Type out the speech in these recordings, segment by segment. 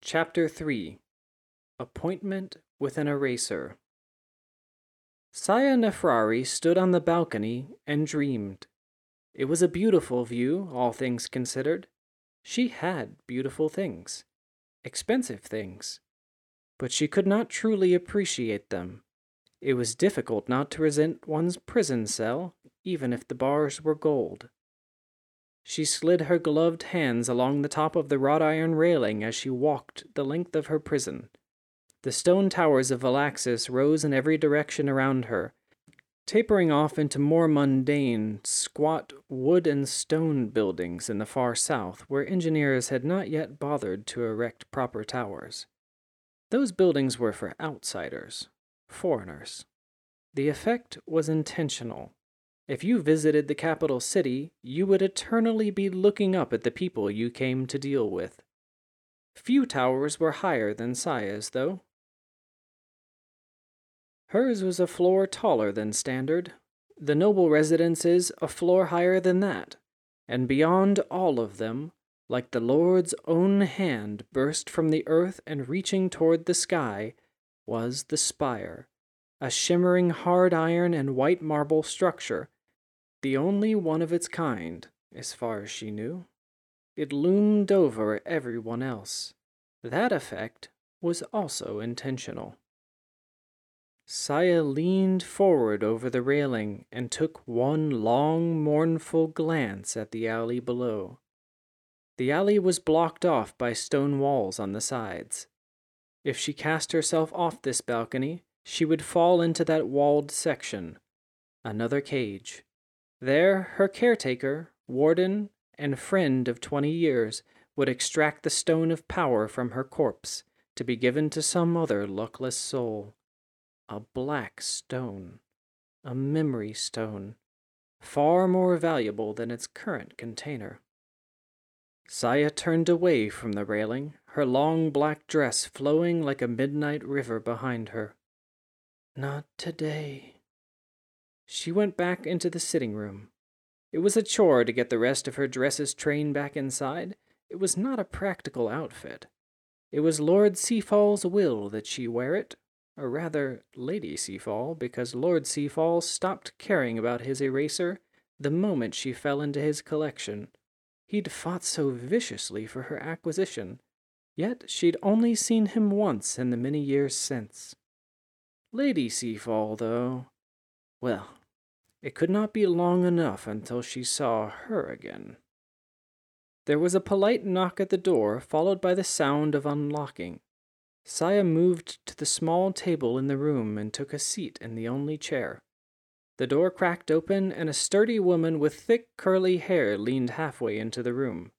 Chapter 3 Appointment with an Eraser. Saya Nefrari stood on the balcony and dreamed. It was a beautiful view, all things considered. She had beautiful things, expensive things, but she could not truly appreciate them. It was difficult not to resent one's prison cell, even if the bars were gold. She slid her gloved hands along the top of the wrought iron railing as she walked the length of her prison. The stone towers of Valaxis rose in every direction around her, tapering off into more mundane, squat wood and stone buildings in the far south, where engineers had not yet bothered to erect proper towers. Those buildings were for outsiders, foreigners. The effect was intentional. If you visited the capital city, you would eternally be looking up at the people you came to deal with. Few towers were higher than Saya's, though. Hers was a floor taller than standard, the noble residences a floor higher than that, and beyond all of them, like the Lord's own hand burst from the earth and reaching toward the sky, was the spire, a shimmering hard iron and white marble structure, the only one of its kind, as far as she knew. It loomed over everyone else. That effect was also intentional. Saya leaned forward over the railing and took one long, mournful glance at the alley below. The alley was blocked off by stone walls on the sides. If she cast herself off this balcony, she would fall into that walled section. Another cage. There, her caretaker, warden, and friend of twenty years would extract the stone of power from her corpse to be given to some other luckless soul a black stone, a memory stone, far more valuable than its current container. Saya turned away from the railing, her long black dress flowing like a midnight river behind her. Not today. She went back into the sitting room. It was a chore to get the rest of her dresses train back inside. It was not a practical outfit. It was Lord Seafall's will that she wear it, or rather Lady Seafall, because Lord Seafall stopped caring about his eraser the moment she fell into his collection. He'd fought so viciously for her acquisition, yet she'd only seen him once in the many years since. Lady Seafall, though, well, it could not be long enough until she saw her again. There was a polite knock at the door, followed by the sound of unlocking. Saya moved to the small table in the room and took a seat in the only chair. The door cracked open, and a sturdy woman with thick curly hair leaned halfway into the room.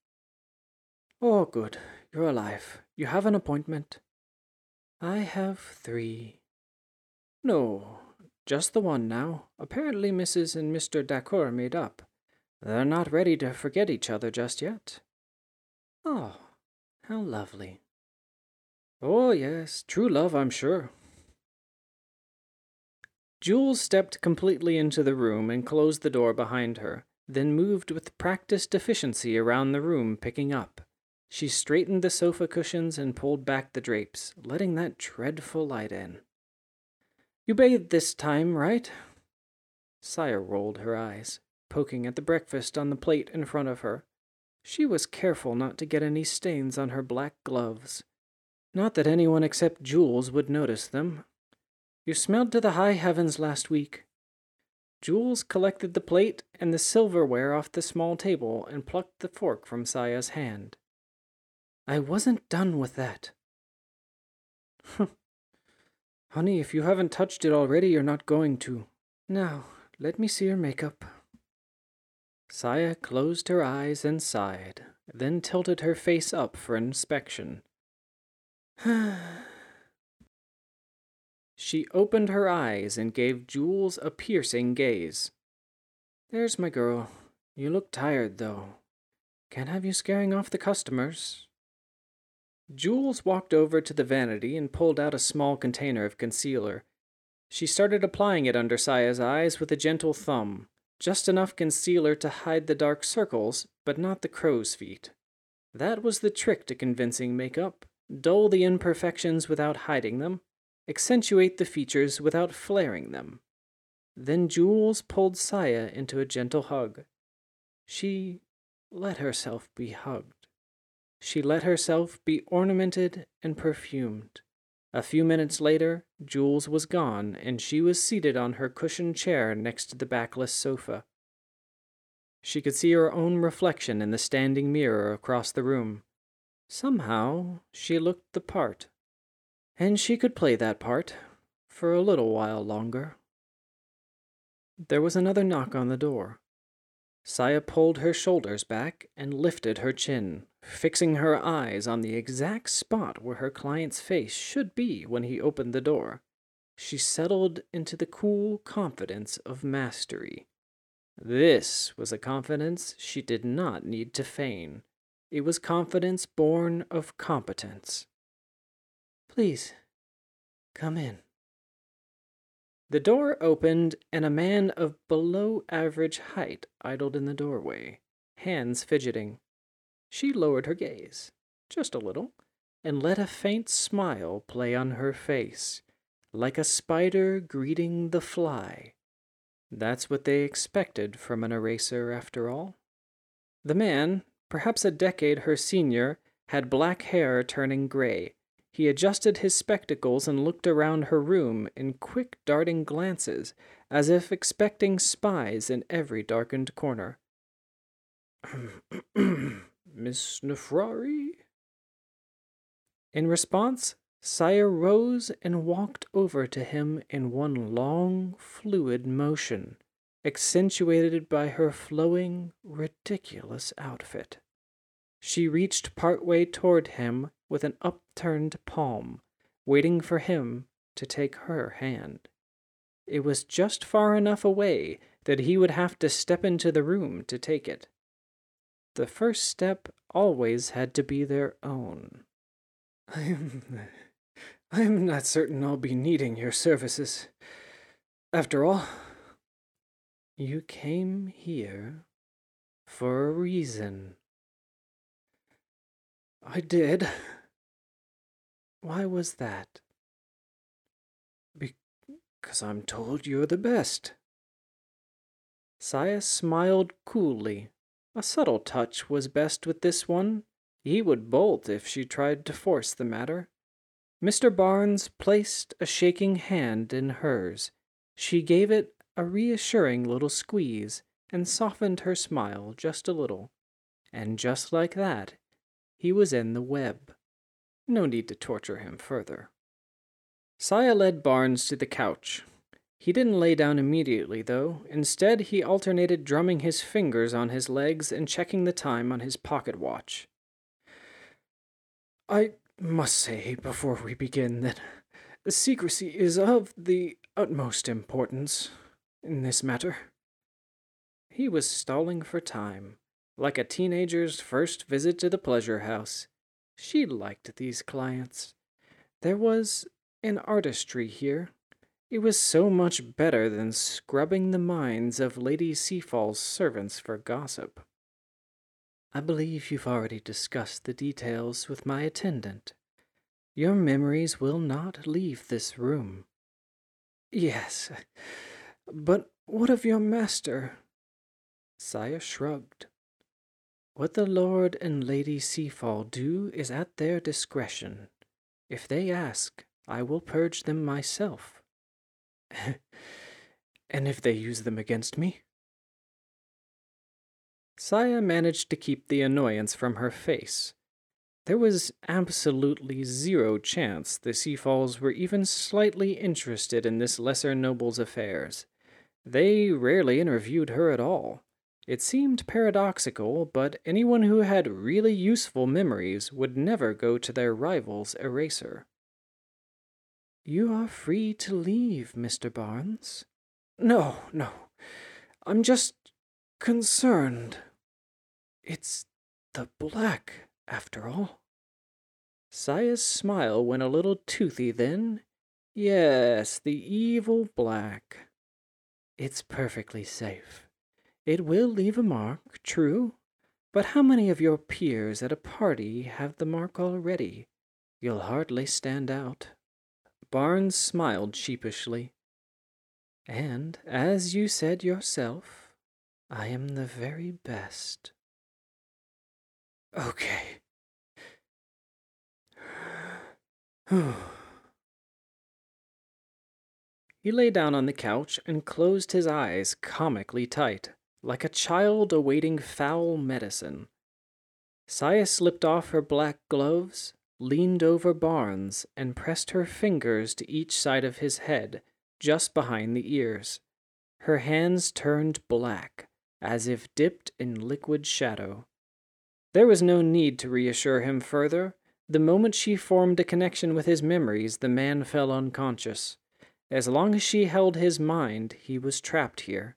Oh, good. You're alive. You have an appointment. I have three. No, just the one now. Apparently, Mrs. and Mr. Dacour made up. They're not ready to forget each other just yet. Oh, how lovely. Oh, yes, true love, I'm sure. Jules stepped completely into the room and closed the door behind her, then moved with practiced efficiency around the room, picking up. She straightened the sofa cushions and pulled back the drapes, letting that dreadful light in. You bathed this time, right? Saya rolled her eyes, poking at the breakfast on the plate in front of her. She was careful not to get any stains on her black gloves. Not that anyone except Jules would notice them. You smelled to the high heavens last week. Jules collected the plate and the silverware off the small table and plucked the fork from Saya's hand. I wasn't done with that. Honey, if you haven't touched it already, you're not going to. Now, let me see your makeup. Saya closed her eyes and sighed, then tilted her face up for inspection. she opened her eyes and gave Jules a piercing gaze. There's my girl. You look tired, though. Can't have you scaring off the customers. Jules walked over to the vanity and pulled out a small container of concealer. She started applying it under Saya's eyes with a gentle thumb, just enough concealer to hide the dark circles, but not the crow's feet. That was the trick to convincing makeup dull the imperfections without hiding them, accentuate the features without flaring them. Then Jules pulled Saya into a gentle hug. She let herself be hugged. She let herself be ornamented and perfumed. A few minutes later, Jules was gone, and she was seated on her cushioned chair next to the backless sofa. She could see her own reflection in the standing mirror across the room. Somehow, she looked the part. And she could play that part for a little while longer. There was another knock on the door. Saya pulled her shoulders back and lifted her chin, fixing her eyes on the exact spot where her client's face should be when he opened the door. She settled into the cool confidence of mastery. This was a confidence she did not need to feign. It was confidence born of competence. Please, come in. The door opened, and a man of below average height idled in the doorway, hands fidgeting. She lowered her gaze, just a little, and let a faint smile play on her face, like a spider greeting the fly. That's what they expected from an eraser, after all. The man, perhaps a decade her senior, had black hair turning gray, he adjusted his spectacles and looked around her room in quick darting glances, as if expecting spies in every darkened corner. Miss Nefrari? In response, Saya rose and walked over to him in one long, fluid motion, accentuated by her flowing, ridiculous outfit. She reached partway toward him with an upturned palm, waiting for him to take her hand. It was just far enough away that he would have to step into the room to take it. The first step always had to be their own. I'm. I'm not certain I'll be needing your services. After all, you came here for a reason. I did. Why was that? Because I'm told you're the best. Saya smiled coolly. A subtle touch was best with this one. He would bolt if she tried to force the matter. Mr. Barnes placed a shaking hand in hers. She gave it a reassuring little squeeze and softened her smile just a little. And just like that, he was in the web. No need to torture him further. Saya led Barnes to the couch. He didn't lay down immediately, though. Instead, he alternated drumming his fingers on his legs and checking the time on his pocket watch. I must say before we begin that secrecy is of the utmost importance in this matter. He was stalling for time, like a teenager's first visit to the pleasure house. She liked these clients. There was an artistry here. It was so much better than scrubbing the minds of Lady Seafall's servants for gossip. I believe you've already discussed the details with my attendant. Your memories will not leave this room. Yes, but what of your master? Saya shrugged. What the Lord and Lady Seafall do is at their discretion. If they ask, I will purge them myself. and if they use them against me? Saya managed to keep the annoyance from her face. There was absolutely zero chance the Seafalls were even slightly interested in this lesser noble's affairs. They rarely interviewed her at all. It seemed paradoxical, but anyone who had really useful memories would never go to their rival's eraser. You are free to leave, Mr. Barnes. No, no. I'm just concerned. It's the black, after all. Saya's smile went a little toothy then. Yes, the evil black. It's perfectly safe. It will leave a mark, true, But how many of your peers at a party have the mark already? You'll hardly stand out. Barnes smiled sheepishly. And, as you said yourself, I am the very best. Okay. he lay down on the couch and closed his eyes comically tight, like a child awaiting foul medicine. Saya slipped off her black gloves, leaned over Barnes, and pressed her fingers to each side of his head, just behind the ears. Her hands turned black, as if dipped in liquid shadow. There was no need to reassure him further. The moment she formed a connection with his memories, the man fell unconscious. As long as she held his mind, he was trapped here.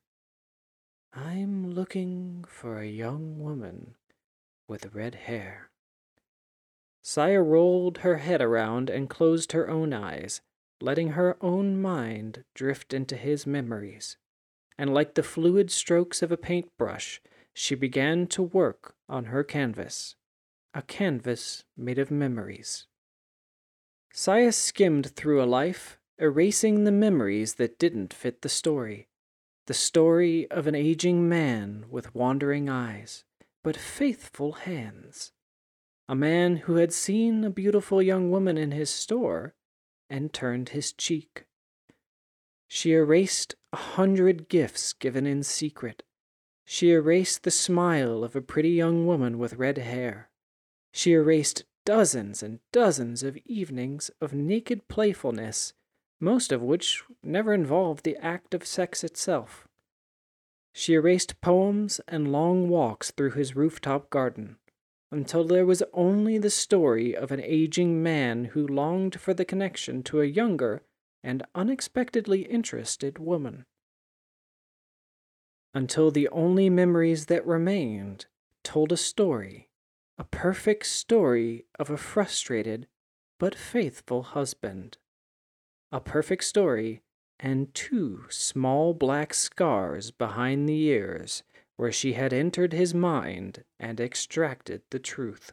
I'm looking for a young woman with red hair. Saya rolled her head around and closed her own eyes, letting her own mind drift into his memories. And like the fluid strokes of a paintbrush, she began to work on her canvas, a canvas made of memories. Saya skimmed through a life, erasing the memories that didn't fit the story. The story of an aging man with wandering eyes, but faithful hands. A man who had seen a beautiful young woman in his store and turned his cheek. She erased a hundred gifts given in secret she erased the smile of a pretty young woman with red hair. She erased dozens and dozens of evenings of naked playfulness, most of which never involved the act of sex itself. She erased poems and long walks through his rooftop garden, until there was only the story of an aging man who longed for the connection to a younger and unexpectedly interested woman until the only memories that remained told a story, a perfect story of a frustrated but faithful husband. A perfect story and two small black scars behind the ears where she had entered his mind and extracted the truth.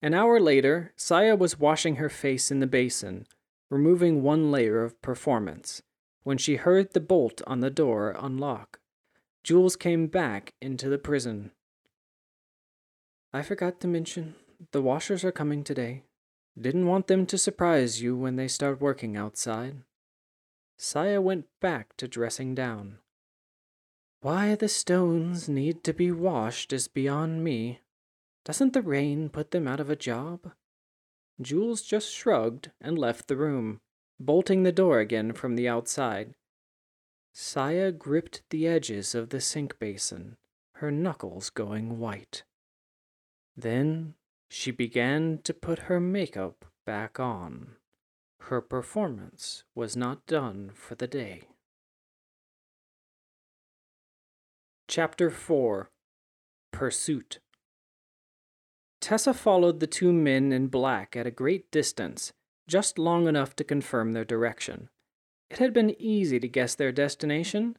An hour later, Saya was washing her face in the basin removing one layer of performance, when she heard the bolt on the door unlock. Jules came back into the prison. I forgot to mention, the washers are coming today. Didn't want them to surprise you when they start working outside. Saya went back to dressing down. Why the stones need to be washed is beyond me. Doesn't the rain put them out of a job? Jules just shrugged and left the room, bolting the door again from the outside. Saya gripped the edges of the sink basin, her knuckles going white. Then she began to put her makeup back on. Her performance was not done for the day. Chapter 4 Pursuit Tessa followed the two men in black at a great distance, just long enough to confirm their direction. It had been easy to guess their destination.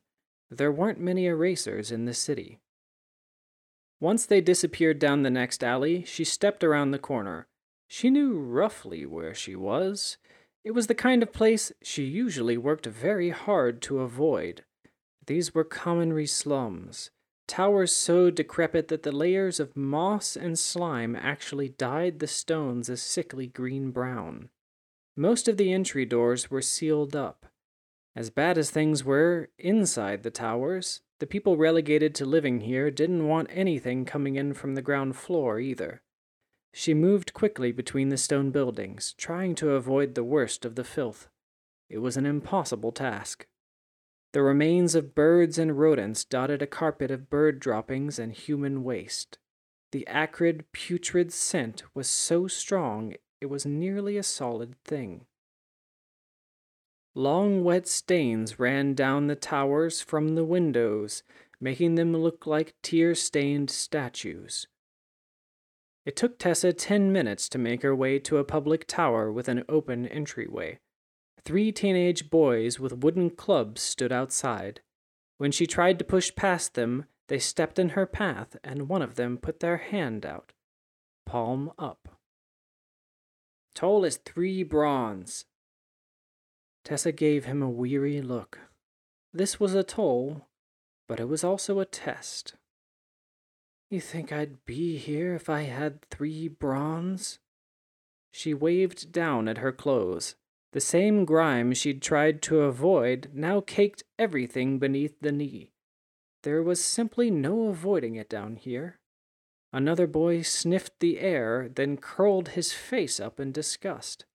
There weren't many erasers in the city. Once they disappeared down the next alley, she stepped around the corner. She knew roughly where she was. It was the kind of place she usually worked very hard to avoid. These were commonry slums, Towers so decrepit that the layers of moss and slime actually dyed the stones a sickly green brown. Most of the entry doors were sealed up. As bad as things were inside the towers, the people relegated to living here didn't want anything coming in from the ground floor either. She moved quickly between the stone buildings, trying to avoid the worst of the filth. It was an impossible task. The remains of birds and rodents dotted a carpet of bird droppings and human waste. The acrid, putrid scent was so strong it was nearly a solid thing. Long wet stains ran down the towers from the windows, making them look like tear stained statues. It took Tessa ten minutes to make her way to a public tower with an open entryway. Three teenage boys with wooden clubs stood outside. When she tried to push past them, they stepped in her path, and one of them put their hand out, palm up. Toll is three bronze. Tessa gave him a weary look. This was a toll, but it was also a test. You think I'd be here if I had three bronze? She waved down at her clothes. The same grime she'd tried to avoid now caked everything beneath the knee. There was simply no avoiding it down here. Another boy sniffed the air, then curled his face up in disgust.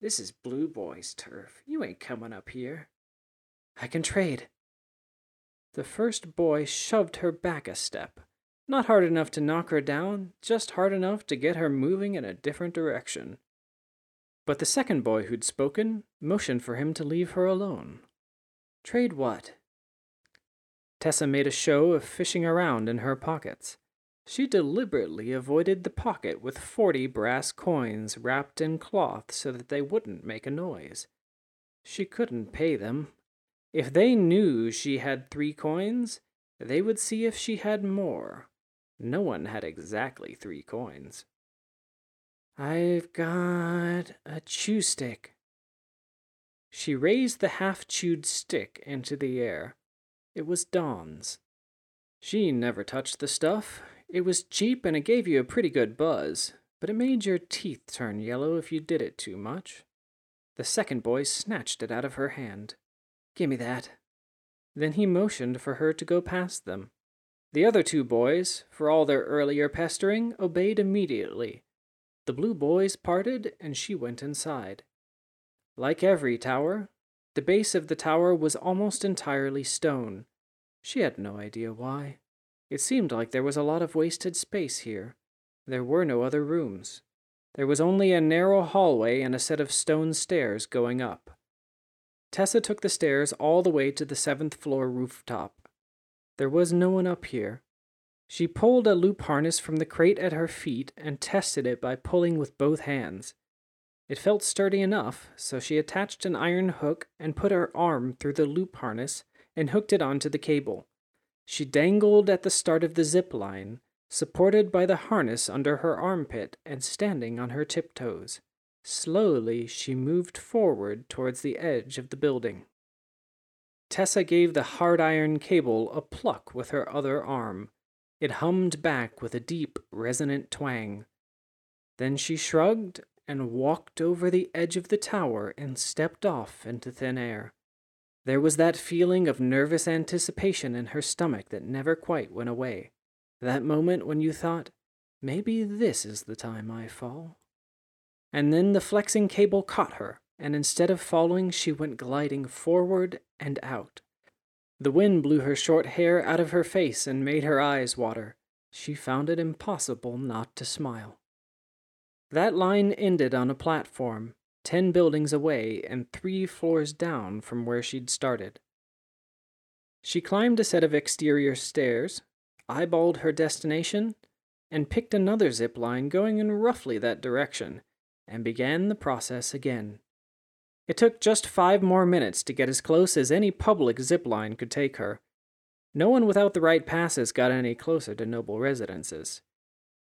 This is Blue Boy's turf. You ain't coming up here. I can trade. The first boy shoved her back a step. Not hard enough to knock her down, just hard enough to get her moving in a different direction. But the second boy who'd spoken motioned for him to leave her alone. Trade what? Tessa made a show of fishing around in her pockets. She deliberately avoided the pocket with forty brass coins wrapped in cloth so that they wouldn't make a noise. She couldn't pay them. If they knew she had three coins, they would see if she had more. No one had exactly three coins. I've got a chew stick. She raised the half chewed stick into the air. It was Don's. She never touched the stuff. It was cheap and it gave you a pretty good buzz, but it made your teeth turn yellow if you did it too much. The second boy snatched it out of her hand. Gimme that. Then he motioned for her to go past them. The other two boys, for all their earlier pestering, obeyed immediately. The blue boys parted, and she went inside. Like every tower, the base of the tower was almost entirely stone. She had no idea why. It seemed like there was a lot of wasted space here. There were no other rooms. There was only a narrow hallway and a set of stone stairs going up. Tessa took the stairs all the way to the seventh floor rooftop. There was no one up here, she pulled a loop harness from the crate at her feet and tested it by pulling with both hands. It felt sturdy enough, so she attached an iron hook and put her arm through the loop harness and hooked it onto the cable. She dangled at the start of the zip line, supported by the harness under her armpit and standing on her tiptoes. Slowly, she moved forward towards the edge of the building. Tessa gave the hard iron cable a pluck with her other arm it hummed back with a deep, resonant twang. Then she shrugged and walked over the edge of the tower and stepped off into thin air. There was that feeling of nervous anticipation in her stomach that never quite went away. That moment when you thought, maybe this is the time I fall. And then the flexing cable caught her, and instead of falling, she went gliding forward and out. The wind blew her short hair out of her face and made her eyes water. She found it impossible not to smile. That line ended on a platform, ten buildings away and three floors down from where she'd started. She climbed a set of exterior stairs, eyeballed her destination, and picked another zip line going in roughly that direction, and began the process again. It took just five more minutes to get as close as any public zip line could take her. No one without the right passes got any closer to noble residences.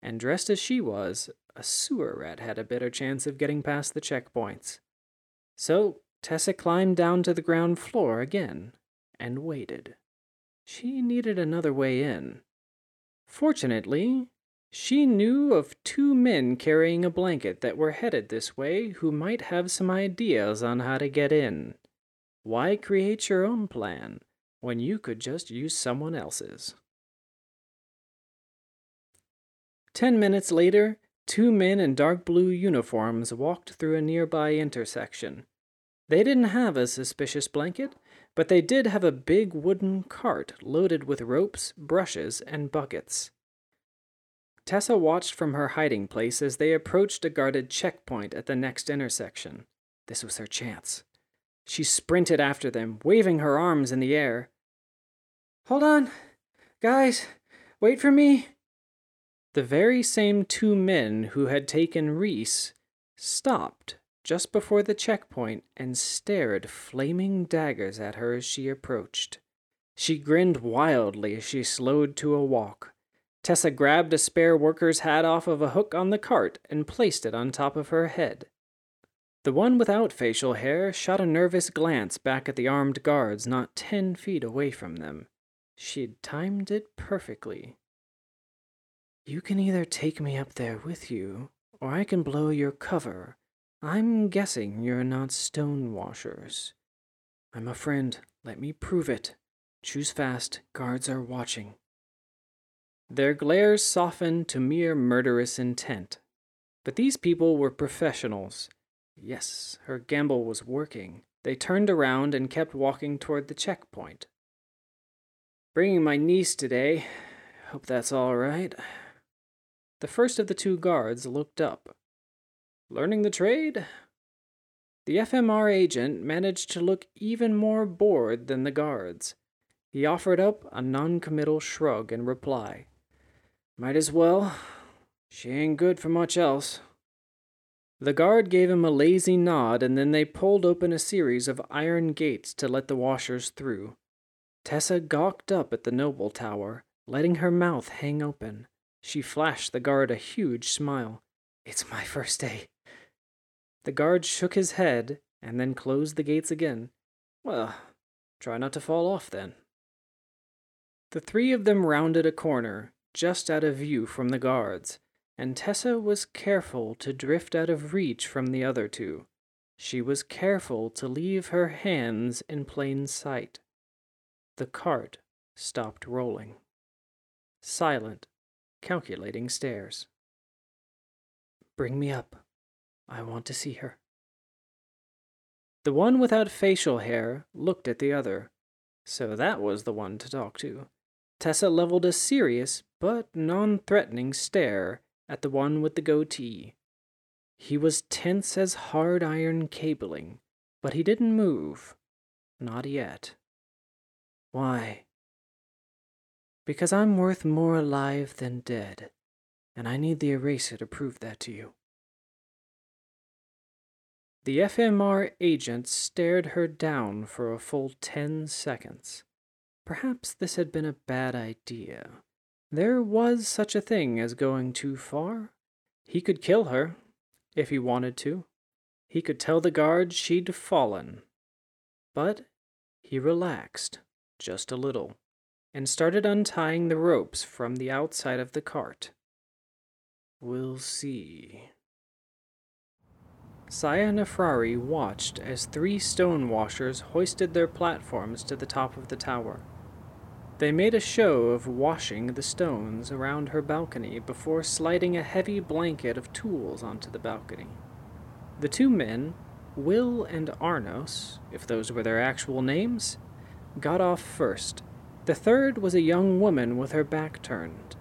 And dressed as she was, a sewer rat had a better chance of getting past the checkpoints. So Tessa climbed down to the ground floor again and waited. She needed another way in. Fortunately, she knew of two men carrying a blanket that were headed this way who might have some ideas on how to get in. Why create your own plan when you could just use someone else's? Ten minutes later, two men in dark blue uniforms walked through a nearby intersection. They didn't have a suspicious blanket, but they did have a big wooden cart loaded with ropes, brushes, and buckets. Tessa watched from her hiding place as they approached a guarded checkpoint at the next intersection. This was her chance. She sprinted after them, waving her arms in the air. Hold on! Guys, wait for me! The very same two men who had taken Reese stopped just before the checkpoint and stared flaming daggers at her as she approached. She grinned wildly as she slowed to a walk. Tessa grabbed a spare worker's hat off of a hook on the cart and placed it on top of her head. The one without facial hair shot a nervous glance back at the armed guards not ten feet away from them. She'd timed it perfectly. You can either take me up there with you, or I can blow your cover. I'm guessing you're not stonewashers. I'm a friend. Let me prove it. Choose fast. Guards are watching. Their glares softened to mere murderous intent. But these people were professionals. Yes, her gamble was working. They turned around and kept walking toward the checkpoint. Bringing my niece today. Hope that's all right. The first of the two guards looked up. Learning the trade? The FMR agent managed to look even more bored than the guards. He offered up a noncommittal shrug in reply. Might as well. She ain't good for much else. The guard gave him a lazy nod, and then they pulled open a series of iron gates to let the washers through. Tessa gawked up at the noble tower, letting her mouth hang open. She flashed the guard a huge smile. It's my first day. The guard shook his head and then closed the gates again. Well, try not to fall off then. The three of them rounded a corner, just out of view from the guards, and Tessa was careful to drift out of reach from the other two. She was careful to leave her hands in plain sight. The cart stopped rolling. Silent, calculating stares. Bring me up. I want to see her. The one without facial hair looked at the other. So that was the one to talk to. Tessa leveled a serious but non threatening stare at the one with the goatee. He was tense as hard iron cabling, but he didn't move. Not yet. Why? Because I'm worth more alive than dead, and I need the eraser to prove that to you. The FMR agent stared her down for a full ten seconds. Perhaps this had been a bad idea. There was such a thing as going too far. He could kill her, if he wanted to. He could tell the guards she'd fallen. But he relaxed, just a little, and started untying the ropes from the outside of the cart. We'll see. Saya Nefrari watched as three stone washers hoisted their platforms to the top of the tower. They made a show of washing the stones around her balcony before sliding a heavy blanket of tools onto the balcony. The two men, Will and Arnos, if those were their actual names, got off first. The third was a young woman with her back turned.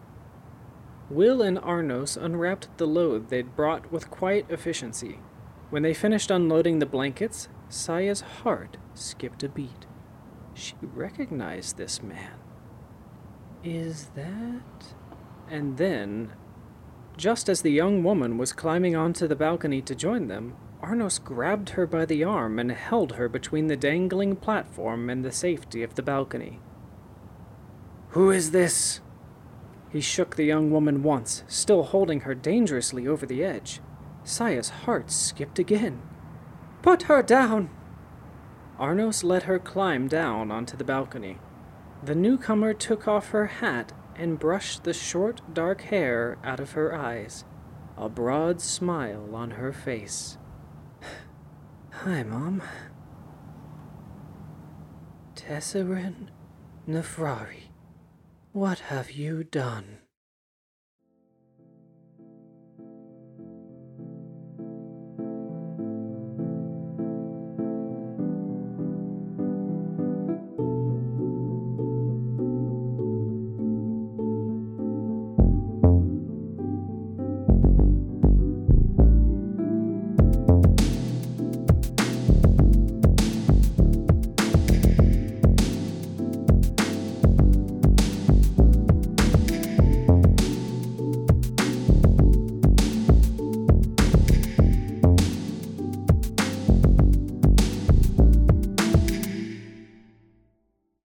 Will and Arnos unwrapped the load they'd brought with quiet efficiency. When they finished unloading the blankets, Saya's heart skipped a beat. She recognized this man. Is that? And then, just as the young woman was climbing onto the balcony to join them, Arnos grabbed her by the arm and held her between the dangling platform and the safety of the balcony. Who is this? He shook the young woman once, still holding her dangerously over the edge. Saya's heart skipped again. Put her down! Arnos let her climb down onto the balcony. The newcomer took off her hat and brushed the short, dark hair out of her eyes, a broad smile on her face. Hi, Mom. Tesserine Nefrari, what have you done?